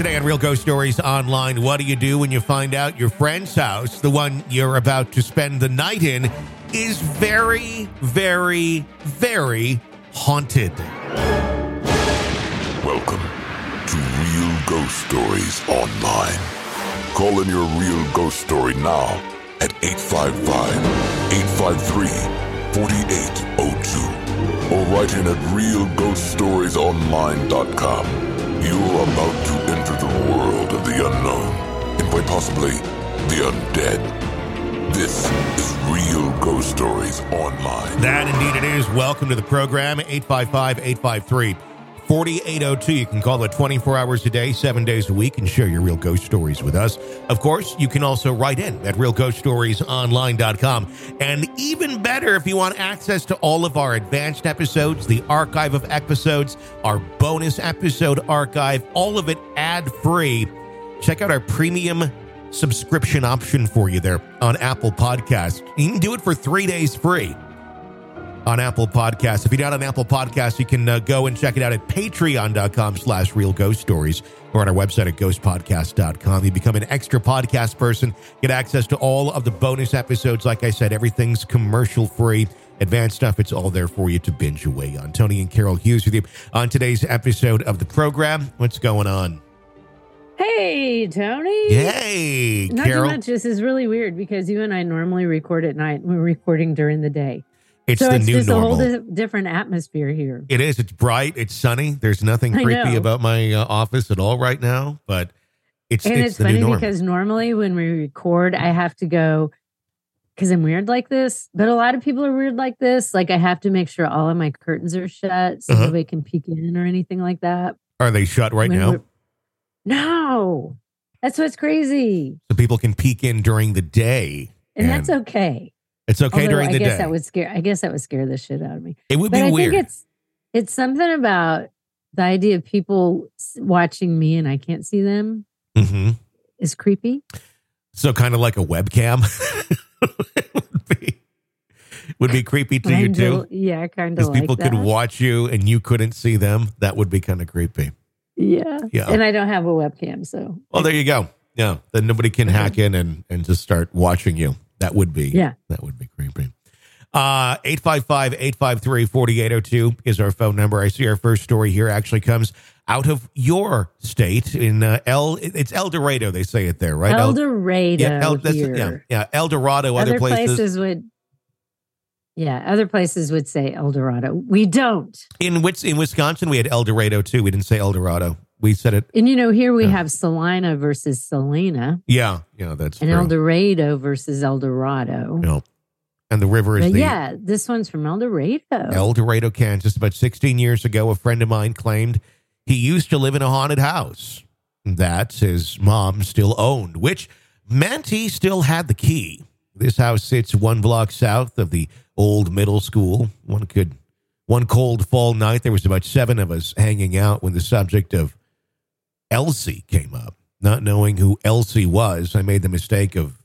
Today on Real Ghost Stories Online, what do you do when you find out your friend's house, the one you're about to spend the night in, is very, very, very haunted? Welcome to Real Ghost Stories Online. Call in your real ghost story now at 855 853 4802 or write in at realghoststoriesonline.com. You're about the world of the unknown and quite possibly the undead. This is Real Ghost Stories Online. That indeed it is. Welcome to the program, 855 853 4802. You can call it 24 hours a day, seven days a week, and share your real ghost stories with us. Of course, you can also write in at realghoststoriesonline.com. And even better, if you want access to all of our advanced episodes, the archive of episodes, our bonus episode archive, all of it ad free, check out our premium subscription option for you there on Apple Podcasts. You can do it for three days free on Apple Podcasts. If you're not on Apple Podcasts, you can uh, go and check it out at patreon.com slash real ghost stories or on our website at ghostpodcast.com. You become an extra podcast person, get access to all of the bonus episodes. Like I said, everything's commercial free. Advanced stuff, it's all there for you to binge away on. Tony and Carol Hughes with you on today's episode of the program. What's going on? Hey, Tony. Hey, Not Carol. too much. This is really weird because you and I normally record at night. We're recording during the day. It's so the it's new just normal. a whole di- different atmosphere here. It is. It's bright. It's sunny. There's nothing creepy about my uh, office at all right now, but it's and it's, it's, the funny because normally when we record, I have to go because I'm weird like this, but a lot of people are weird like this. Like I have to make sure all of my curtains are shut so Uh-huh. nobody can peek in or anything like that. Are they shut right When now? No, that's what's crazy. So people can peek in during the day. And, that's okay. It's okay Although during I the guess day. that would scare. I guess that would scare the shit out of me. it would but be I weird. think it's it's something about the idea of people watching me and I can't see them hmm is creepy. So kind of like a webcam would be would be creepy to you Kinda- too. Yeah, kind of Because like people that. could watch you and you couldn't see them. That would be kind of creepy. yeah. Yeah. and I don't have a webcam, so Well, there you go. Yeah. Then nobody can hack in and, and just start watching you. That would be Yeah. That would be creepy. Uh 855-853-4802 is our phone number. I see our first story here actually comes out of your state in uh, El it's El Dorado, they say it there, right? El- Dorado yeah, El, yeah, yeah, El Dorado, other, other places. places. would. Yeah, other places would say El Dorado. We don't. In which in Wisconsin we had El Dorado too. We didn't say El Dorado. We said it. And you know, here we Yeah. have Salina versus Salina Yeah, yeah, that's and true. El Dorado versus El Dorado. Yeah. And the river is But the yeah, this one's from El Dorado. El Dorado, Kansas. About 16 years ago, a friend of mine claimed he used to live in a haunted house that his mom still owned, which meant he still had the key. This house sits one block south of the old middle school. One could, one cold fall night, there was about seven of us hanging out when the subject of Elsie came up. Not knowing who Elsie was, I made the mistake of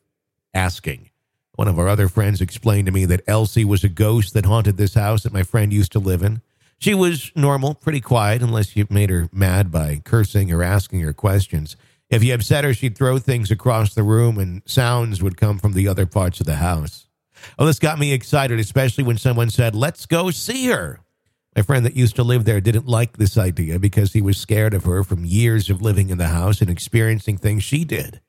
asking. One of our other friends explained to me that Elsie was a ghost that haunted this house that my friend used to live in. She was normal, pretty quiet, unless you made her mad by cursing or asking her questions. If you upset her, she'd throw things across the room and sounds would come from the other parts of the house. Well, this got me excited, especially when someone said, Let's go see her. My friend that used to live there didn't like this idea because he was scared of her from years of living in the house and experiencing things she did.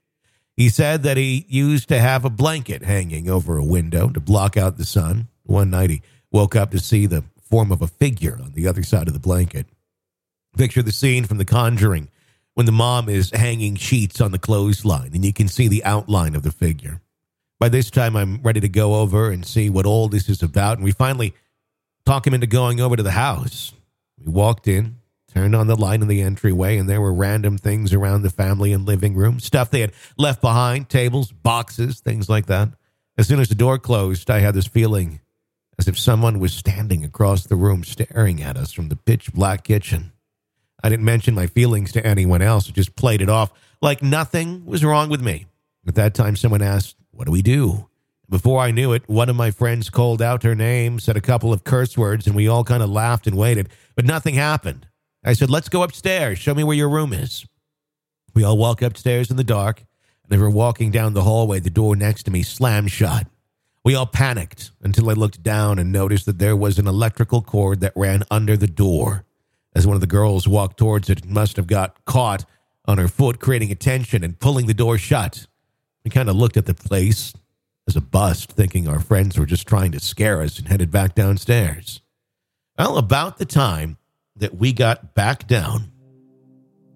He said that he used to have a blanket hanging over a window to block out the sun. One night he woke up to see the form of a figure on the other side of the blanket. Picture the scene from The Conjuring when the mom is hanging sheets on the clothesline and you can see the outline of the figure. By this time, I'm ready to go over and see what all this is about. And we finally talk him into going over to the house. We walked in, turned on the light in the entryway, and there were random things around the family and living room, stuff they had left behind, tables, boxes, things like that. As soon as the door closed, I had this feeling as if someone was standing across the room staring at us from the pitch black kitchen. I didn't mention my feelings to anyone else, just played it off like nothing was wrong with me. At that time, someone asked, What do we do? Before I knew it, one of my friends called out her name, said a couple of curse words, and we all kind of laughed and waited, but nothing happened. I said, Let's go upstairs. Show me where your room is. We all walk upstairs in the dark, and as we're walking down the hallway, the door next to me slammed shut. We all panicked until I looked down and noticed that there was an electrical cord that ran under the door. As one of the girls walked towards it, it must have got caught on her foot, creating a tension and pulling the door shut. We kind of looked at the place as a bust, thinking our friends were just trying to scare us and headed back downstairs. Well, about the time that we got back down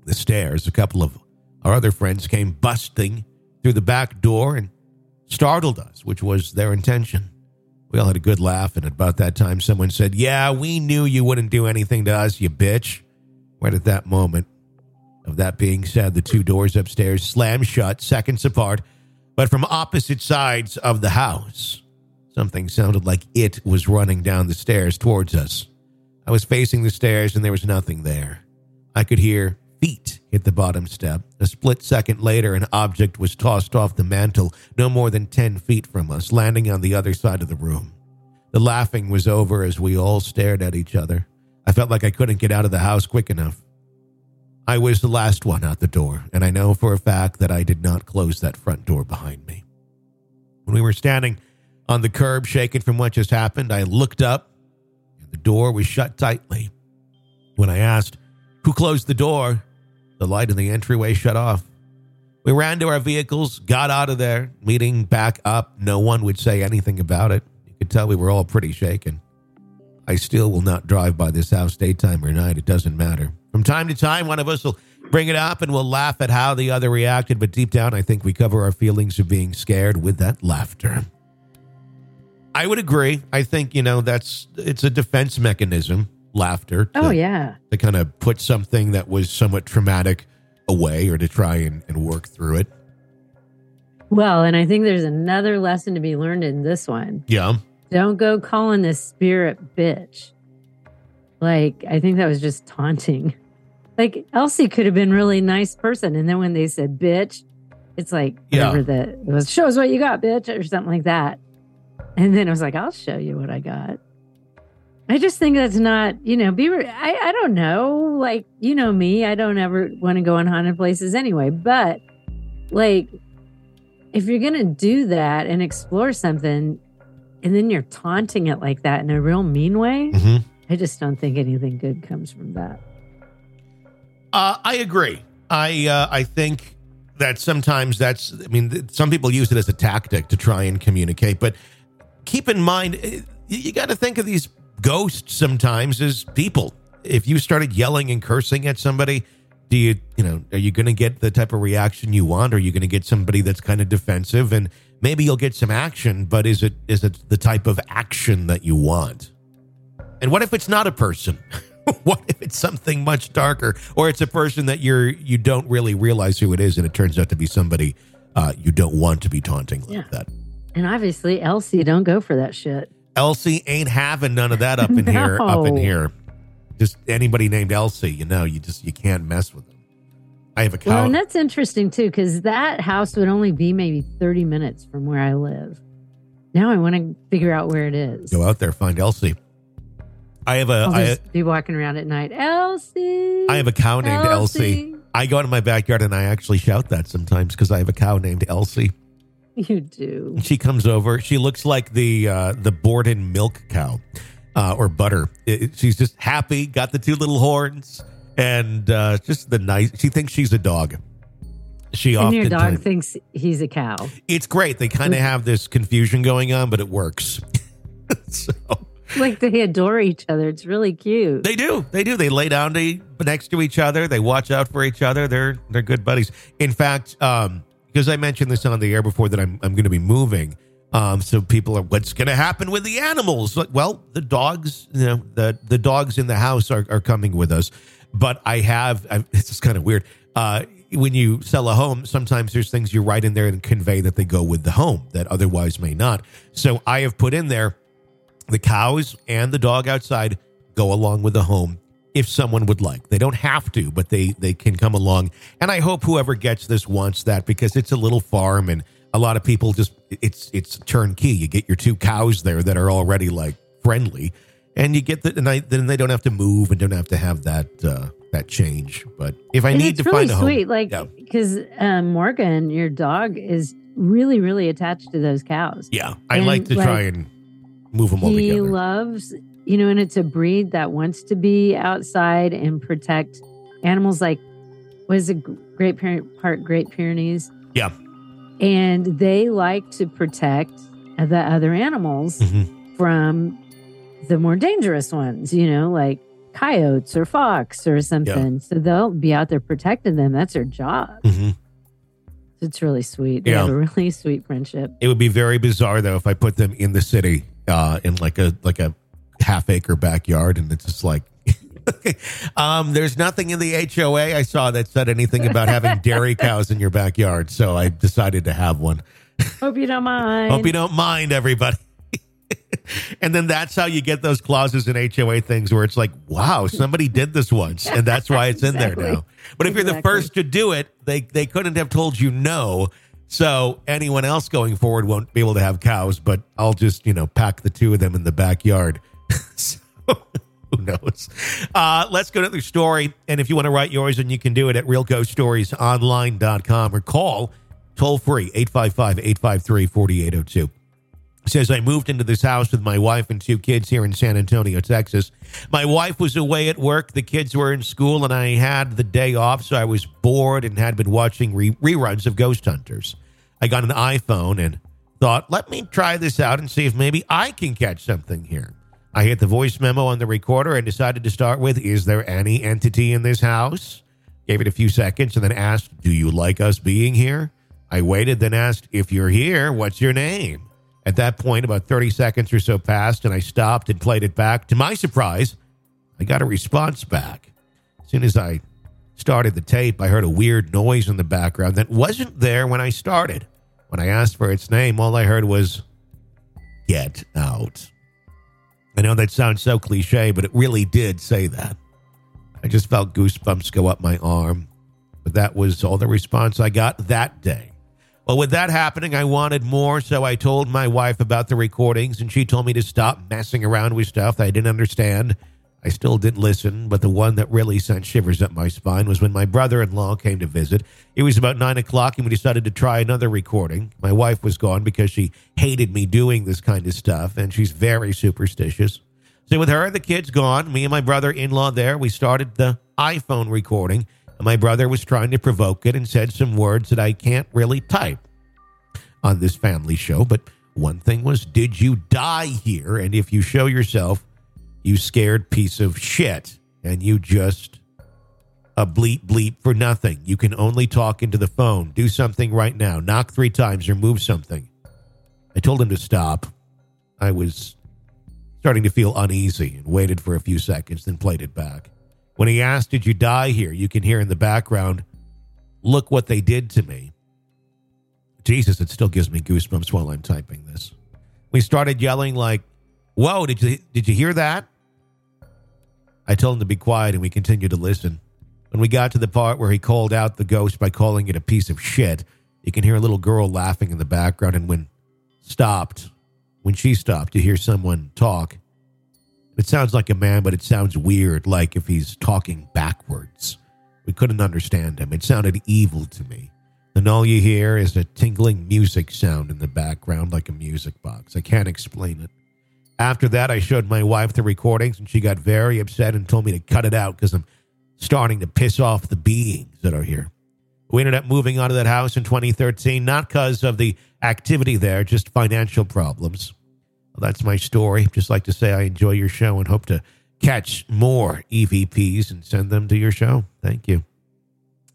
the stairs, a couple of our other friends came busting through the back door and startled us, which was their intention. We all had a good laugh, and about that time, someone said, Yeah, we knew you wouldn't do anything to us, you bitch. Right at that moment of that being said, the two doors upstairs slammed shut, seconds apart, but from opposite sides of the house. Something sounded like it was running down the stairs towards us. I was facing the stairs, and there was nothing there. I could hear feet hit the bottom step. A split second later, an object was tossed off the mantel no more than 10 feet from us, landing on the other side of the room. The laughing was over as we all stared at each other. I felt like I couldn't get out of the house quick enough. I was the last one out the door, and I know for a fact that I did not close that front door behind me. When we were standing on the curb, shaken from what just happened, I looked up, and the door was shut tightly. When I asked who closed the door, the light in the entryway shut off. We ran to our vehicles, got out of there, meeting back up. No one would say anything about it. You could tell we were all pretty shaken. I still will not drive by this house daytime or night. It doesn't matter. From time to time, one of us will bring it up and we'll laugh at how the other reacted, but deep down, I think we cover our feelings of being scared with that laughter. I would agree. I think, you know, that's it's a defense mechanism, laughter. to- Oh yeah. to kind of put something that was somewhat traumatic away or to try and, and work through it. Well, and I think there's another lesson to be learned in this one. Yeah. Don't go calling this spirit bitch. Like, I think that was just taunting. Like Elsie could have been really nice person. And then when they said bitch, it's like Yeah. whatever the it was show us what you got, bitch, or something like that. And then it was like, I'll show you what I got. I just think that's not, you know, be re- I, I don't know. Like, you know me, I don't ever want to go on haunted places anyway. But like if you're gonna do that and explore something and then you're taunting it like that in a real mean way, hmm I just don't think anything good comes from that. Uh, I agree. I uh, I think that sometimes that's. I mean, some people use it as a tactic to try and communicate, but keep in mind, eh, you, got to think of these ghosts sometimes as people. If you started yelling and cursing at somebody, do you you know are you going to get the type of reaction you want? Are you going to get somebody that's kind of defensive and maybe you'll get some action, but is it is it the type of action that you want? And what if it's not a person? what if it's something much darker, or it's a person that you're you don't really realize who it is, and it turns out to be somebody uh, you don't want to be taunting like Yeah. that? And obviously, Elsie, don't go for that shit. Elsie ain't having none of that up in here. Up in here, just anybody named Elsie, you know, you just you can't mess with them. I have a Well, cow. and that's interesting too, because that house would only be maybe 30 minutes from where I live. Now I want to figure out where it is. Go out there, find Elsie. I have a I, be walking around at night. Elsie. I have a cow named Elsie. Elsie. I go out in my backyard and I actually shout that sometimes because I have a cow named Elsie. You do. She comes over. She looks like the uh, the Borden milk cow uh, or butter. It- she's just happy, got the two little horns, and uh, just the nice. She thinks she's a dog. She And your often dog thinks he's a cow. it's great. They kind of have this confusion going on, but it works. so Like they adore each other. It's really cute. they do, they do. They lay down to, next to each other. They watch out for each other. They're they're good buddies. In fact, um, because I mentioned this on the air before that I'm I'm going to be moving. Um, so people are, what's going to happen with the animals? Well, the dogs, you know, the the dogs in the house are, are coming with us. But I have, I, it's just kind of weird. Uh, when you sell a home, sometimes there's things you write in there and convey that they go with the home that otherwise may not. So I have put in there the cows and the dog outside go along with the home if someone would like. They don't have to, but they they can come along. And I hope whoever gets this wants that because it's a little farm and a lot of people just it's it's turnkey. You get your two cows there that are already like friendly, and you get the and I, then they don't have to move and don't have to have that uh, that change. But if I and need to really find a home, sweet, like yeah. because um, Morgan, your dog, is really, really attached to those cows. yeah, I and, like to like, try and move them all he together. loves, you know, and it's a breed that wants to be outside and protect animals. Like, was a Great Pyre- Park Great Pyrenees? Yeah. and they like to protect the other animals Mhm. from the more dangerous ones. You know, like coyotes or fox or something. So they'll be out there protecting them. That's their job. Mhm. It's really sweet. They Yeah. have a really sweet friendship. It would be very bizarre though if I put them in the city, uh, in like a like a half acre backyard, and it's just like. um, there's nothing in the HOA I saw that said anything about having dairy cows in your backyard, so I decided to have one. Hope you don't mind. Hope you don't mind, everybody. and then that's how you get those clauses in HOA things where it's like, wow, somebody did this once, and that's why it's in there now. But if you're the first to do it, they they couldn't have told you no. So anyone else going forward won't be able to have cows, but I'll just, you know, pack the two of them in the backyard. so who knows? Uh, let's go to the story. And if you want to write yours, and you can do it at realghoststoriesonline.com or call toll free 855 853 4802 says I moved into this house with my wife and two kids here in San Antonio, Texas. My wife was away at work, the kids were in school, and I had the day off, so I was bored and had been watching re- reruns of Ghost Hunters. I got an iPhone and thought, let me try this out and see if maybe I can catch something here. I hit the voice memo on the recorder and decided to start with, Is there any entity in this house? Gave it a few seconds and then asked, Do you like us being here? I waited, then asked, If you're here, what's your name? At that point, about 30 seconds or so passed, and I stopped and played it back. To my surprise, I got a response back. As soon as I started the tape, I heard a weird noise in the background that wasn't there when I started. When I asked for its name, all I heard was, Get out. I know that sounds so cliche, but it really did say that. I just felt goosebumps go up my arm. But that was all the response I got that day. Well, with that happening, I wanted more, so I told my wife about the recordings, and she told me to stop messing around with stuff that I didn't understand. I still didn't listen, but the one that really sent shivers up my spine was when my brother in law came to visit. It was about nine o'clock, and we decided to try another recording. My wife was gone because she hated me doing this kind of stuff, and she's very superstitious. So, with her and the kids gone, me and my brother in law there, we started the iPhone recording. My brother was trying to provoke it and said some words that I can't really type on this family show. But one thing was, did you die here? And if you show yourself, you scared piece of shit, and you just a bleep bleep for nothing. You can only talk into the phone. Do something right now. Knock three times or move something. I told him to stop. I was starting to feel uneasy and waited for a few seconds, then played it back. When he asked, Did you die here? you can hear in the background, Look what they did to me. Jesus, it still gives me goosebumps while I'm typing this. We started yelling like, Whoa, did you did you hear that? I told him to be quiet and we continued to listen. When we got to the part where he called out the ghost by calling it a piece of shit, you can hear a little girl laughing in the background and when stopped, when she stopped, you hear someone talk. It sounds like a man, but it sounds weird, like if he's talking backwards. We couldn't understand him. It sounded evil to me. And all you hear is a tingling music sound in the background, like a music box. I can't explain it. After that, I showed my wife the recordings, and she got very upset and told me to cut it out because I'm starting to piss off the beings that are here. We ended up moving out of that house in 2013, not because of the activity there, just financial problems. Well, that's my story. Just like to say I enjoy your show and hope to catch more EVPs and send them to your show. Thank you.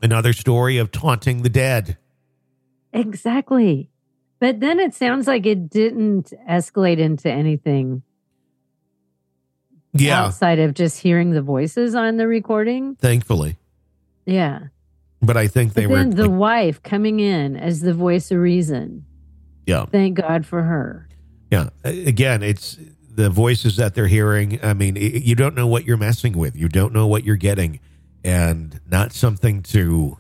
Another story of taunting the dead. Exactly. But then it sounds like it didn't escalate into anything Yeah, outside of just hearing the voices on the recording. thankfully. Yeah. But I think they But were. the like, wife coming in as the voice of reason. yeah, Thank God for her. Yeah. Again, it's the voices that they're hearing. I mean, i you don't know what you're messing with. You don't know what you're getting, and not something to,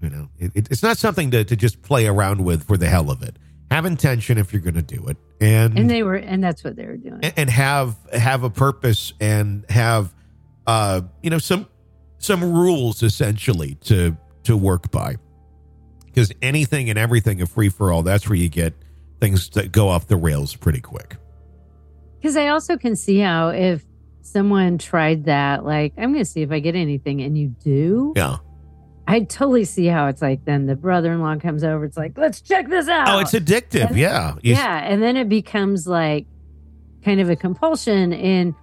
you know, it, it's not something to, to just play around with for the hell of it. Have intention if you're going to do it, and And they were, and that's what they were doing. and- and have have a purpose and have uh you know some some rules essentially to to work by. Because anything and everything a free for all, that's where you get things that go off the rails pretty quick. Because I also can see how if someone tried that, like, I'm going to see if I get anything, and you do, Yeah. I totally see how it's like. Then the brother in law comes over. It's like, let's check this out. Oh, it's addictive. And- Yeah. You- yeah, and then it becomes like kind of a compulsion. And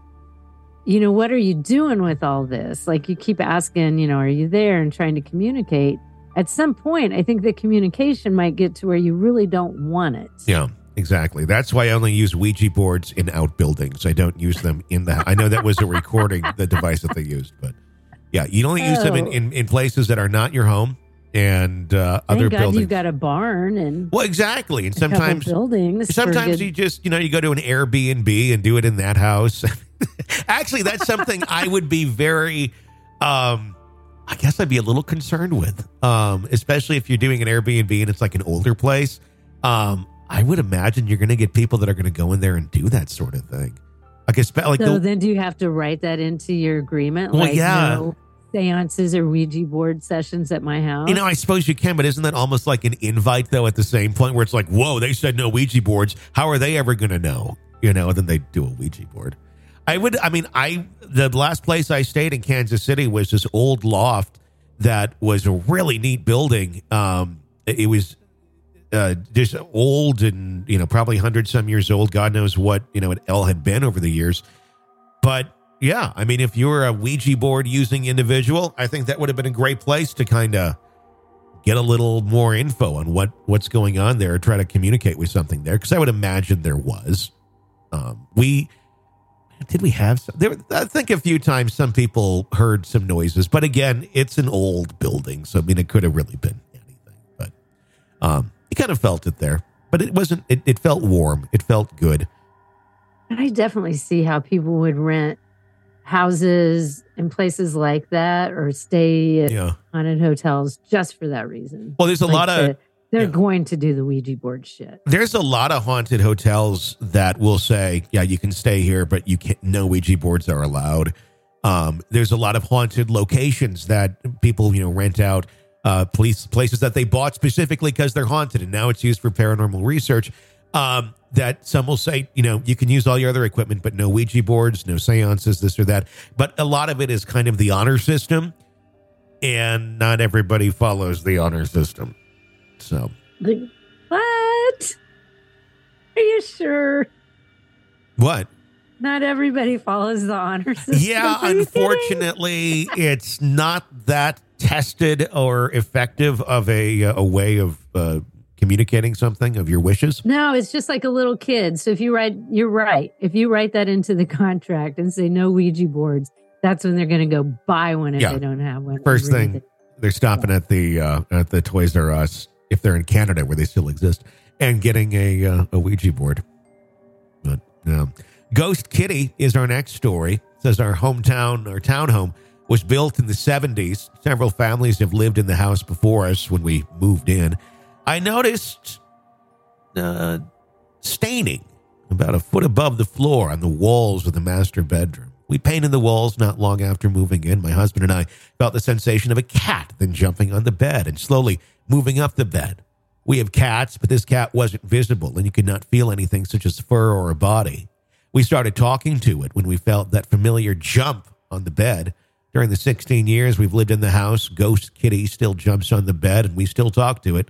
you know, what are you doing with all this? Like, you keep asking, you know, are you there and trying to communicate? At some point, I think the communication might get to where you really don't want it. Yeah, exactly. That's why I only use Ouija boards in outbuildings. I don't use them in the. I know that was a recording, the device that they used, but yeah, you only use them in, Oh. in, in places that are not your home and uh, other God buildings. you've got a barn and well, exactly. And sometimes, buildings. sometimes you just you know you go to an Airbnb and do it in that house. Actually, that's something I would be very. um I guess I'd be a little concerned with, um, especially if you're doing an Airbnb and it's like an older place. Um, I would imagine you're going to get people that are going to go in there and do that sort of thing. Like, espe- like so the, then do you have to write that into your agreement? Well, like yeah. no seances or Ouija board sessions at my house. you know, I suppose you can, but isn't that almost like an invite though? At the same point, where it's like, whoa, they said no Ouija boards. How are they ever going to know? You know, and then they do a Ouija board. I would. I mean, I the last place I stayed in Kansas City was this old loft that was a really neat building. Um, it was uh, just old and you know probably hundred some years old. God knows what you know it all had been over the years. But yeah, I mean, if you're a Ouija board using individual, I think that would have been a great place to kind of get a little more info on what what's going on there, try to communicate with something there, because I would imagine there was. Um, we did we have some, there? I think a few times some people heard some noises, but again, it's an old building, so I mean, it could have really been anything. But um, you kind of felt it there, but it wasn't. It, it felt warm. It felt good. I definitely see how people would rent houses in places like that or stay at Yeah. haunted hotels just for that reason. Well, there's a Like lot of to- they're yeah. going to do the Ouija board shit. there's a lot of haunted hotels that will say, yeah, you can stay here, but you can't, no Ouija boards are allowed. Um, there's a lot of haunted locations that people, you know, rent out, uh, police places that they bought specifically because they're haunted and now it's used for paranormal research. Um, that some will say, you know, you can use all your other equipment, but no Ouija boards, no seances, this or that. But a lot of it is kind of the honor system, and not everybody follows the honor system. So, Like, what? Are you sure? what? Not everybody follows the honor system. Yeah, Are you kidding? unfortunately, it's not that tested or effective of a a way of uh, communicating something of your wishes. No, it's just like a little kid. So if you write, you're right. If you write that into the contract and say no Ouija boards, that's when they're going to go buy one if Yeah. they don't have one. First thing, it. they're stopping at the uh, at the Toys R Us if they're in Canada where they still exist and getting a uh, a Ouija board. But um, Ghost Kitty is our next story. It says our hometown, our townhome was built in the 70s. Several families have lived in the house before us when we moved in. I noticed uh, staining about a foot above the floor on the walls of the master bedroom. We painted the walls not long after moving in. My husband and I felt the sensation of a cat then jumping on the bed and slowly moving up the bed. We have cats, but this cat wasn't visible and you could not feel anything such as fur or a body. We started talking to it when we felt that familiar jump on the bed. During the 16 years we've lived in the house, Ghost Kitty still jumps on the bed and we still talk to it.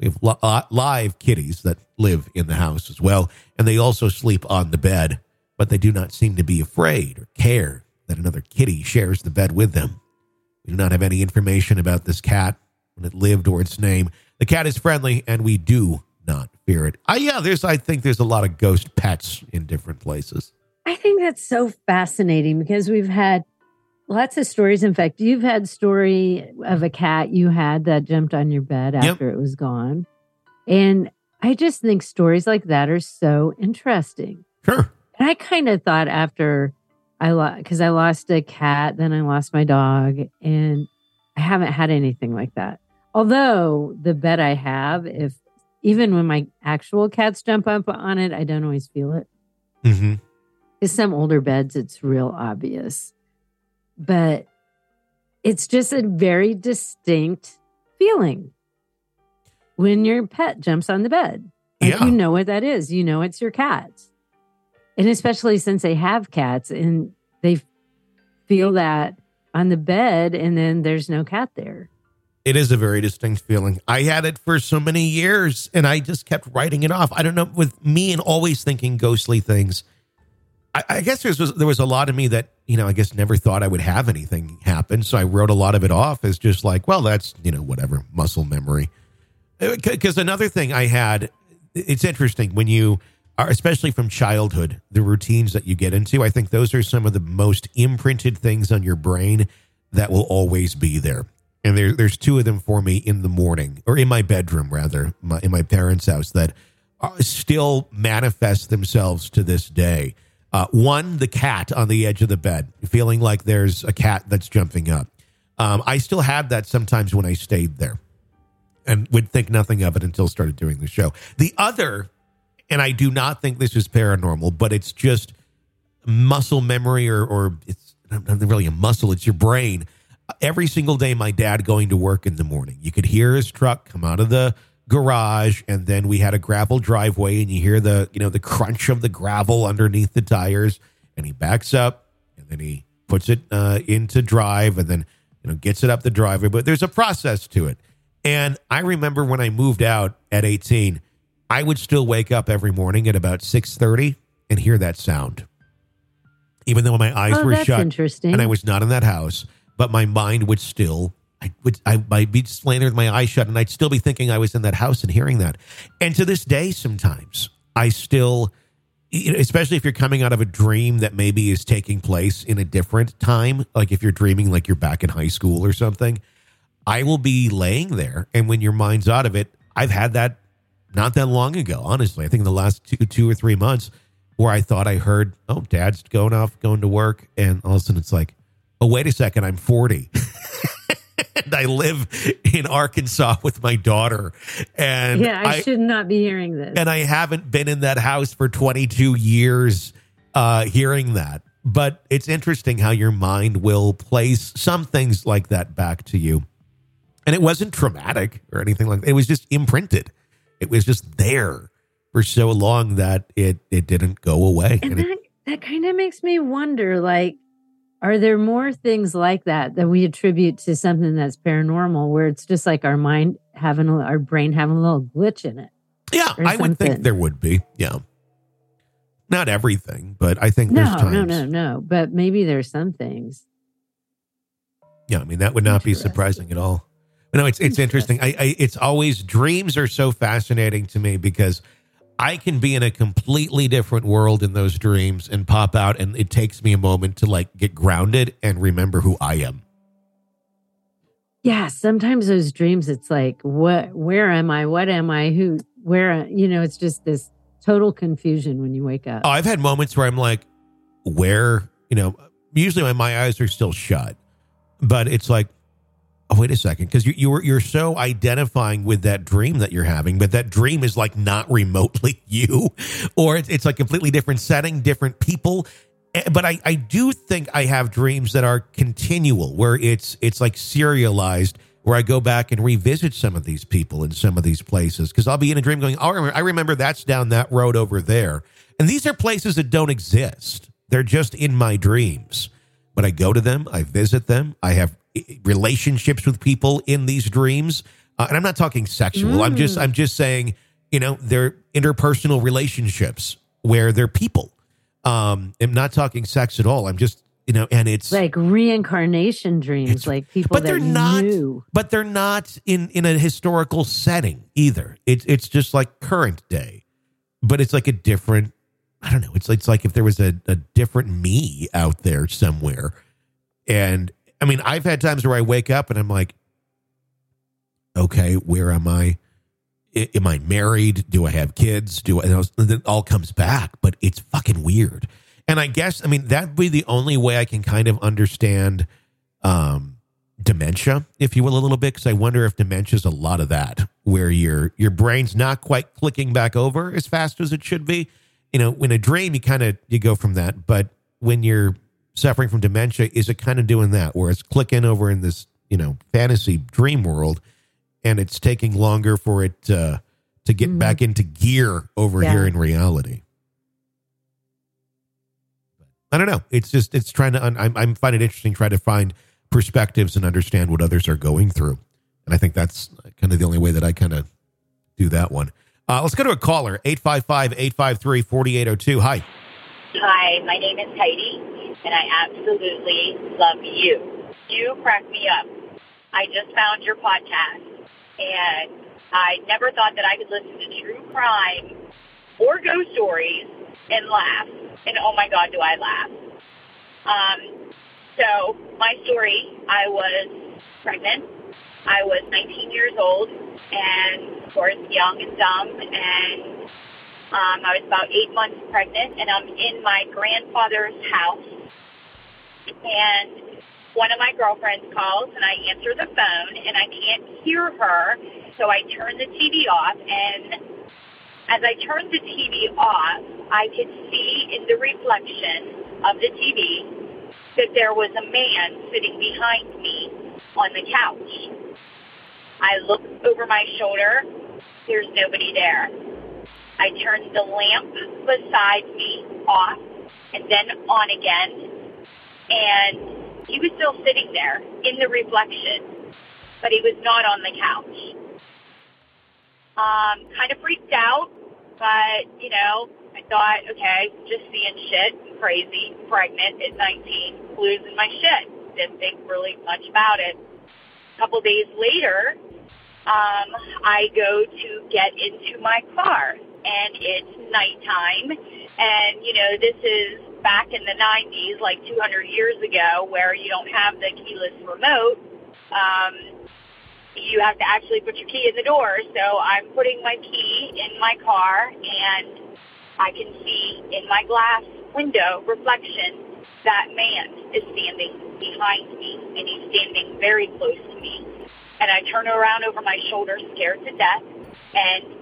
We have li- uh, live kitties that live in the house as well, and they also sleep on the bed, but they do not seem to be afraid or care that another kitty shares the bed with them. We do not have any information about this cat, when it lived, or its name. The cat is friendly, and we do not fear it. Uh, yeah, there's. I think there's a lot of ghost pets in different places. I think that's so fascinating because we've had lots of stories. In fact, you've had story of a cat you had that jumped on your bed after it was gone. And I just think stories like that are so interesting. Sure. And I kind of thought after I lost, because I lost a cat, then I lost my dog, and I haven't had anything like that. Although the bed I have, if even when my actual cats jump up on it, I don't always feel it. Mm-hmm. Some older beds, it's real obvious. But it's just a very distinct feeling when your pet jumps on the bed. Like Yeah. you know what that is. You know it's your cat. And especially since they have cats and they feel that on the bed and then there's no cat there. It is a very distinct feeling. I had it for so many years and I just kept writing it off. I don't know, with me and always thinking ghostly things, I, I guess there was, there was a lot of me that, you know, I guess never thought I would have anything happen. So I wrote a lot of it off as just like, well, that's, you know, whatever, muscle memory. Uh, because another thing I had, it's interesting when you are, especially from childhood, the routines that you get into, I think those are some of the most imprinted things on your brain that will always be there. And there, there's two of them for me in the morning, or in my bedroom, rather, my, in my parents' house, that are, still manifest themselves to this day. Uh, one, the cat on the edge of the bed, feeling like there's a cat that's jumping up. Um, I still had that sometimes when I stayed there and would think nothing of it until started doing the show. The other, and I do not think this is paranormal, but it's just muscle memory or, or it's not really a muscle, it's your brain. Every single day, my dad going to work in the morning, you could hear his truck come out of the garage and then we had a gravel driveway and you hear the you know the crunch of the gravel underneath the tires and he backs up and then he puts it uh, into drive and then you know gets it up the driveway. But there's a process to it. And i remember when i moved out at 18 i would still wake up every morning at about 6.30 and hear that sound. Even though my eyes Oh, were shut interesting. and i was not in that house but my mind would still I would I might be just laying there with my eyes shut and I'd still be thinking I was in that house and hearing that. And to this day sometimes I still especially if you're coming out of a dream that maybe is taking place in a different time, like if you're dreaming like you're back in high school or something, I will be laying there and when your mind's out of it, I've had that not that long ago, honestly. I think in the last two two or three months where I thought I heard, oh, dad's going off, going to work, and all of a sudden it's like, oh, wait a second, I'm 40. and I live in Arkansas with my daughter. And yeah, I, I, should not be hearing this. and I haven't been in that house for 22 years uh, hearing that. But it's interesting how your mind will place some things like that back to you. And it wasn't traumatic or anything like that. It was just imprinted. It was just there for so long that it, it didn't go away. and And it- that that kind of makes me wonder like are there more things like that that we attribute to something that's paranormal where it's just like our mind having a, our brain having a little glitch in it yeah, I would think there would be. Yeah. Not everything, but I think there's no times. no no no but maybe there's some things Yeah, I mean that would not be surprising at all. But no, it's it's interesting. I, I it's always dreams are so fascinating to me because I can be in a completely different world in those dreams and pop out, and it takes me a moment to like get grounded and remember who I am. yeah sometimes those dreams it's like what where am i? What am i? Who where you know it's just this total confusion when you wake up. Oh, I've had moments where I'm like, where you know, usually my, my eyes are still shut, but it's like, oh wait a second, because you you were you're so identifying with that dream that you're having, but that dream is like not remotely you, or it's it's like completely different setting, different people. Eh, But I I do think I have dreams that are continual, where it's it's like serialized. Where I go back and revisit some of these people in some of these places because I'll be in a dream going, oh, I remember, that's down that road over there. And these are places that don't exist. They're just in my dreams. But I go to them, I visit them, I have relationships with people in these dreams. Uh, and I'm not talking sexual. I'm just I'm just saying, you know, they're interpersonal relationships where they're people. Um, I'm not talking sex at all. I'm just, you know, and it's like reincarnation dreams like people but they're not knew. but they're not in in a historical setting either it's it's just like current day but it's like a different i don't know it's it's like if there was a, a different me out there somewhere and i mean i've had times where i wake up and i'm like okay where am i? I- am i married? Do i have kids? Do i and it all comes back but it's fucking weird. And i guess i mean that'd be the only way i can kind of understand um dementia if you will a little bit because i wonder if dementia is a lot of that where your your brain's not quite clicking back over as fast as it should be. You know when a dream you kind of you go from that but when you're suffering from dementia, is it kind of doing that where it's clicking over in this, you know, fantasy dream world and it's taking longer for it uh, to get Mhm. back into gear over Yeah. here in reality? I don't know. It's just, it's trying to, un- I'm, I'm finding it interesting trying to find perspectives and understand what others are going through. And I think that's kind of the only way that I kind of do that one. Uh, let's go to a caller, 855 853 4802. Hi. Hi, my name is Heidi, and I absolutely love you. You crack me up. I just found your podcast, and I never thought that I could listen to true crime or ghost stories and laugh. And oh my God, do I laugh. Um, so my story, I was pregnant. I was 19 years old, and of course, young and dumb, and um, I was about eight months pregnant, and I'm in my grandfather's house. And one of my girlfriends calls, and I answer the phone, and I can't hear her, so I turn the TV off. And as I turned the TV off, I could see in the reflection of the TV that there was a man sitting behind me on the couch. I look over my shoulder. There's nobody there. I turned the lamp beside me off and then on again. And he was still sitting there in the reflection, but he was not on the couch. Um, kind of freaked out, but, you know, I thought, okay, just seeing shit, crazy, pregnant at 19, losing my shit. Didn't think really much about it. A couple days later, um, I go to get into my car and it's nighttime. And, you know, this is back in the 90s, like 200 years ago, where you don't have the keyless remote. Um, you have to actually put your key in the door. So I'm putting my key in my car and I can see in my glass window reflection that man is standing behind me and he's standing very close to me. And I turn around over my shoulder scared to death and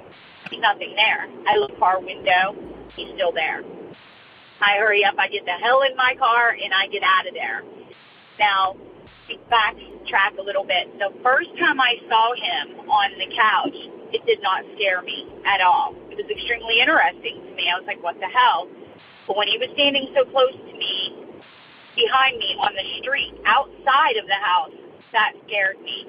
there's nothing there. I look car window, he's still there. I hurry up, I get the hell in my car and I get out of there. Now, backtrack a little bit. The first time I saw him on the couch, it did not scare me at all. It was extremely interesting to me. I was like, what the hell? But when he was standing so close to me, behind me on the street, outside of the house, that scared me.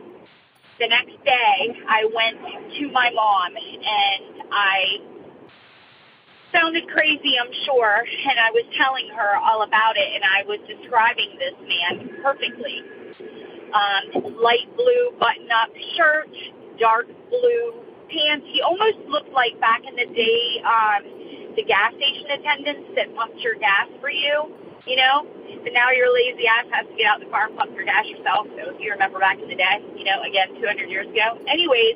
The next day, I went to my mom and I sounded crazy, I'm sure, and I was telling her all about it, and I was describing this man perfectly. Um, light blue button-up shirt, dark blue pants. He almost looked like back in the day, um, the gas station attendants that pumped your gas for you, you know? But now your lazy ass has to get out the car and pump your gas yourself. So if you remember back in the day, you know, again, 200 years ago. Anyways,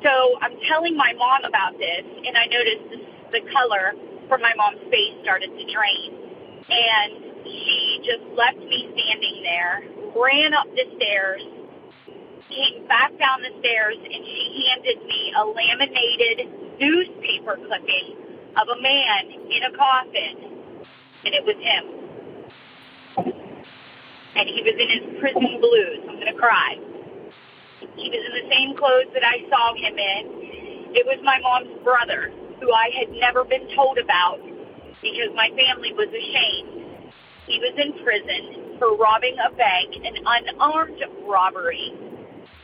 so I'm telling my mom about this, and I noticed this, the color from my mom's face started to drain. And she just left me standing there, ran up the stairs, came back down the stairs, and she handed me a laminated newspaper clipping of a man in a coffin. And it was him. And he was in his prison blues. I'm to cry. He was in the same clothes that I saw him in. It was my mom's brother, who I had never been told about because my family was ashamed. He was in prison for robbing a bank, an unarmed robbery,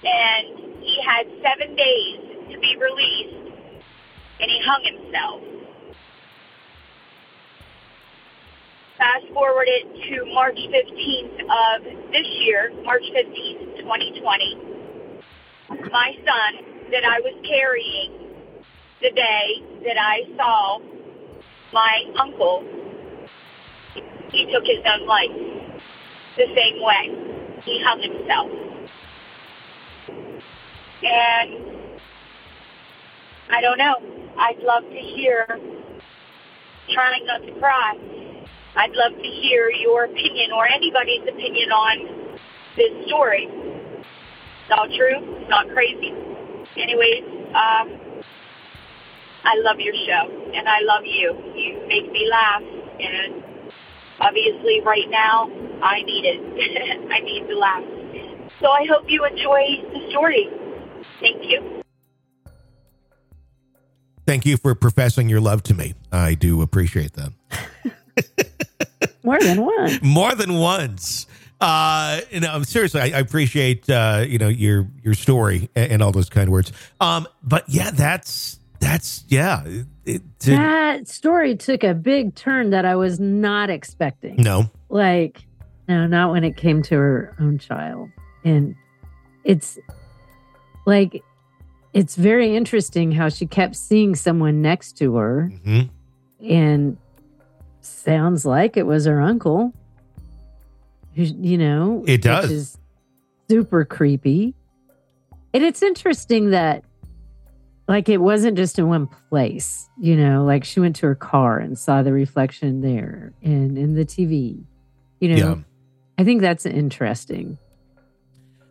and he had seven days to be released, and he hung himself. Fast forward it to March 15th of this year, March 15th, 2020. My son that I was carrying the day that I saw my uncle, he took his own life the same way. He hung himself. And I don't know. I'd love to hear, trying not to cry, I'd love to hear your opinion or anybody's opinion on this story. It's all true. It's not crazy. Anyways, um, I love your show, and I love you. You make me laugh, and obviously right now I need it. I need to laugh. So I hope you enjoy the story. Thank you. Thank you for professing your love to me. I do appreciate that. More than once. More than once. Uh, you know, seriously, I, I appreciate uh, you know your your story and, and all those kind words. Um, but yeah, that's that's yeah. It, to- That story took a big turn that I was not expecting. no, Like, no, not when it came to her own child. And it's like, it's very interesting how she kept seeing someone next to her hmm and sounds like it was her uncle. You know, It does. Is super creepy. And it's interesting that, like, it wasn't just in one place. You know, like she went to her car and saw the reflection there and in the TV. You know, yeah. I think that's interesting.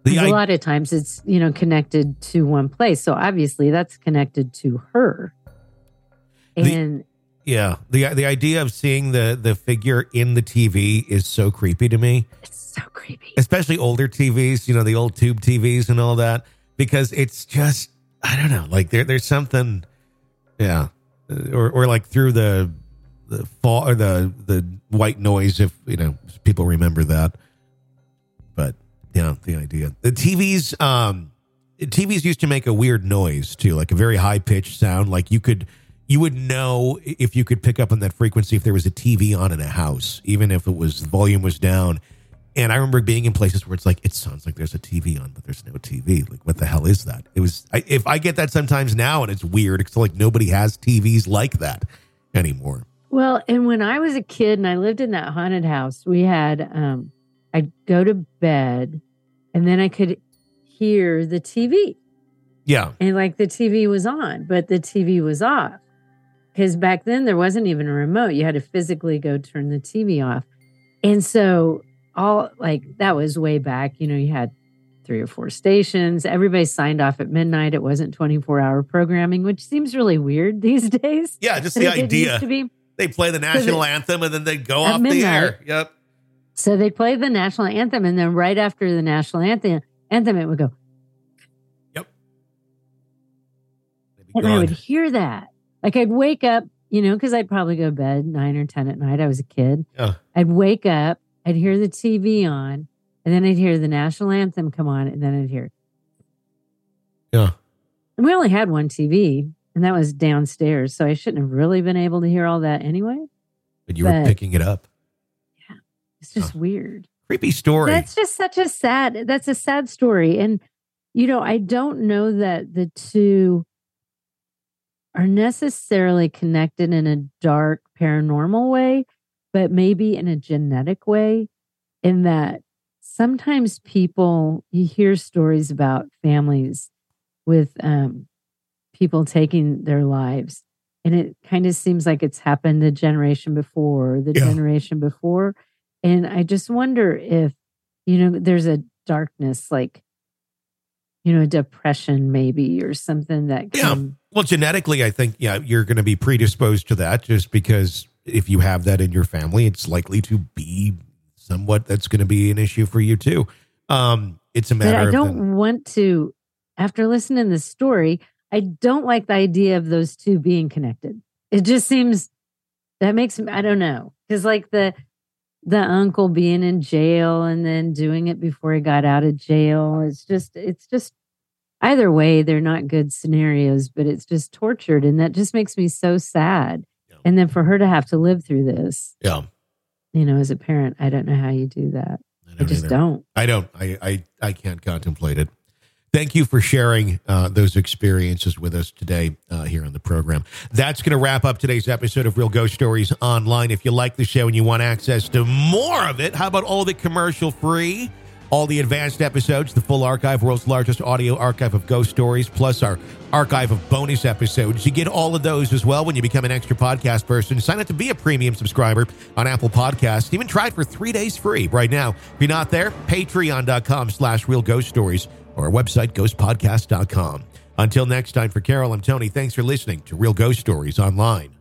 The I- a lot of times it's you know connected to one place, so obviously that's connected to her. The- And yeah, the the idea of seeing the the figure in the TV is so creepy to me. it's so creepy. especially older TVs, you know, the old tube TVs and all that, because it's just I don't know, like there there's something, yeah, Uh, or or like through the the fall or the the white noise, if you know people remember that. But yeah, the idea the TVs, um, TVs used to make a weird noise too, like a very high pitched sound, like you could. You would know if you could pick up on that frequency if there was a TV on in a house, even if it was the volume was down. And I remember being in places where it's like it sounds like there's a TV on, but there's no TV. Like, what the hell is that? It was. I, if I get that sometimes now, and it's weird. It's like nobody has TVs like that anymore. Well, and when I was a kid and I lived in that haunted house, we had um I'd go to bed and then I could hear the TV. Yeah, And like the TV was on, but the TV was off. Because back then there wasn't even a remote. You had to physically go turn the TV off. And so all like that was way back. You know, you had three or four stations. Everybody signed off at midnight. It wasn't 24 hour programming, which seems really weird these days. yeah. Just the it idea to be. they play the national anthem and then they go off the air. Yep. So they played the national anthem, and then right after the national anthem, anthem it would go, be and I would hear that. Like I'd wake up, you know, because I'd probably go to bed nine or ten at night. I was a kid. Yeah. I'd wake up, I'd hear the TV on, and then I'd hear the national anthem come on, and then I'd hear. Yeah. And we only had one TV, and that was downstairs, so I shouldn't have really been able to hear all that anyway. But you were picking it up. Yeah. It's just weird. Creepy story. That's just such a sad. That's a sad story, and you know, I don't know that the two are necessarily connected in a dark paranormal way, but maybe in a genetic way. In that sometimes people you hear stories about families with um, people taking their lives, and it kind of seems like it's happened the generation before, the Yeah. generation before. And I just wonder if, you know, there's a darkness like, you know, depression maybe or something that Yeah. Well, genetically, I think yeah, you're going to be predisposed to that just because if you have that in your family, it's likely to be somewhat that's going to be an issue for you too. Um, it's a But matter I don't the- want to, after listening to this story, I don't like the idea of those two being connected. It just seems that makes me, I don't know. Cause like the, the uncle being in jail and then doing it before he got out of jail. It's just, it's just either way, they're not good scenarios, but it's just tortured. And that just makes me so sad. Yeah. And then for her to have to live through this, yeah. you know, as a parent, I don't know how you do that. I I just either. don't. I don't. I, I I can't contemplate it. Thank you for sharing uh, those experiences with us today uh, here on the program. That's going to wrap up today's episode of Real Ghost Stories Online. If you like the show and you want access to more of it, how about all the commercial free? All the advanced episodes, the full archive, world's largest audio archive of ghost stories, plus our archive of bonus episodes. You get all of those as well when you become an extra podcast person. Sign up to be a premium subscriber on Apple Podcasts. Even try it for three days free right now. If you're not there, patreon.com slash real ghost stories or our website, ghostpodcast.com. Until next time, for Carol, I'm Tony. Thanks for listening to Real Ghost Stories Online.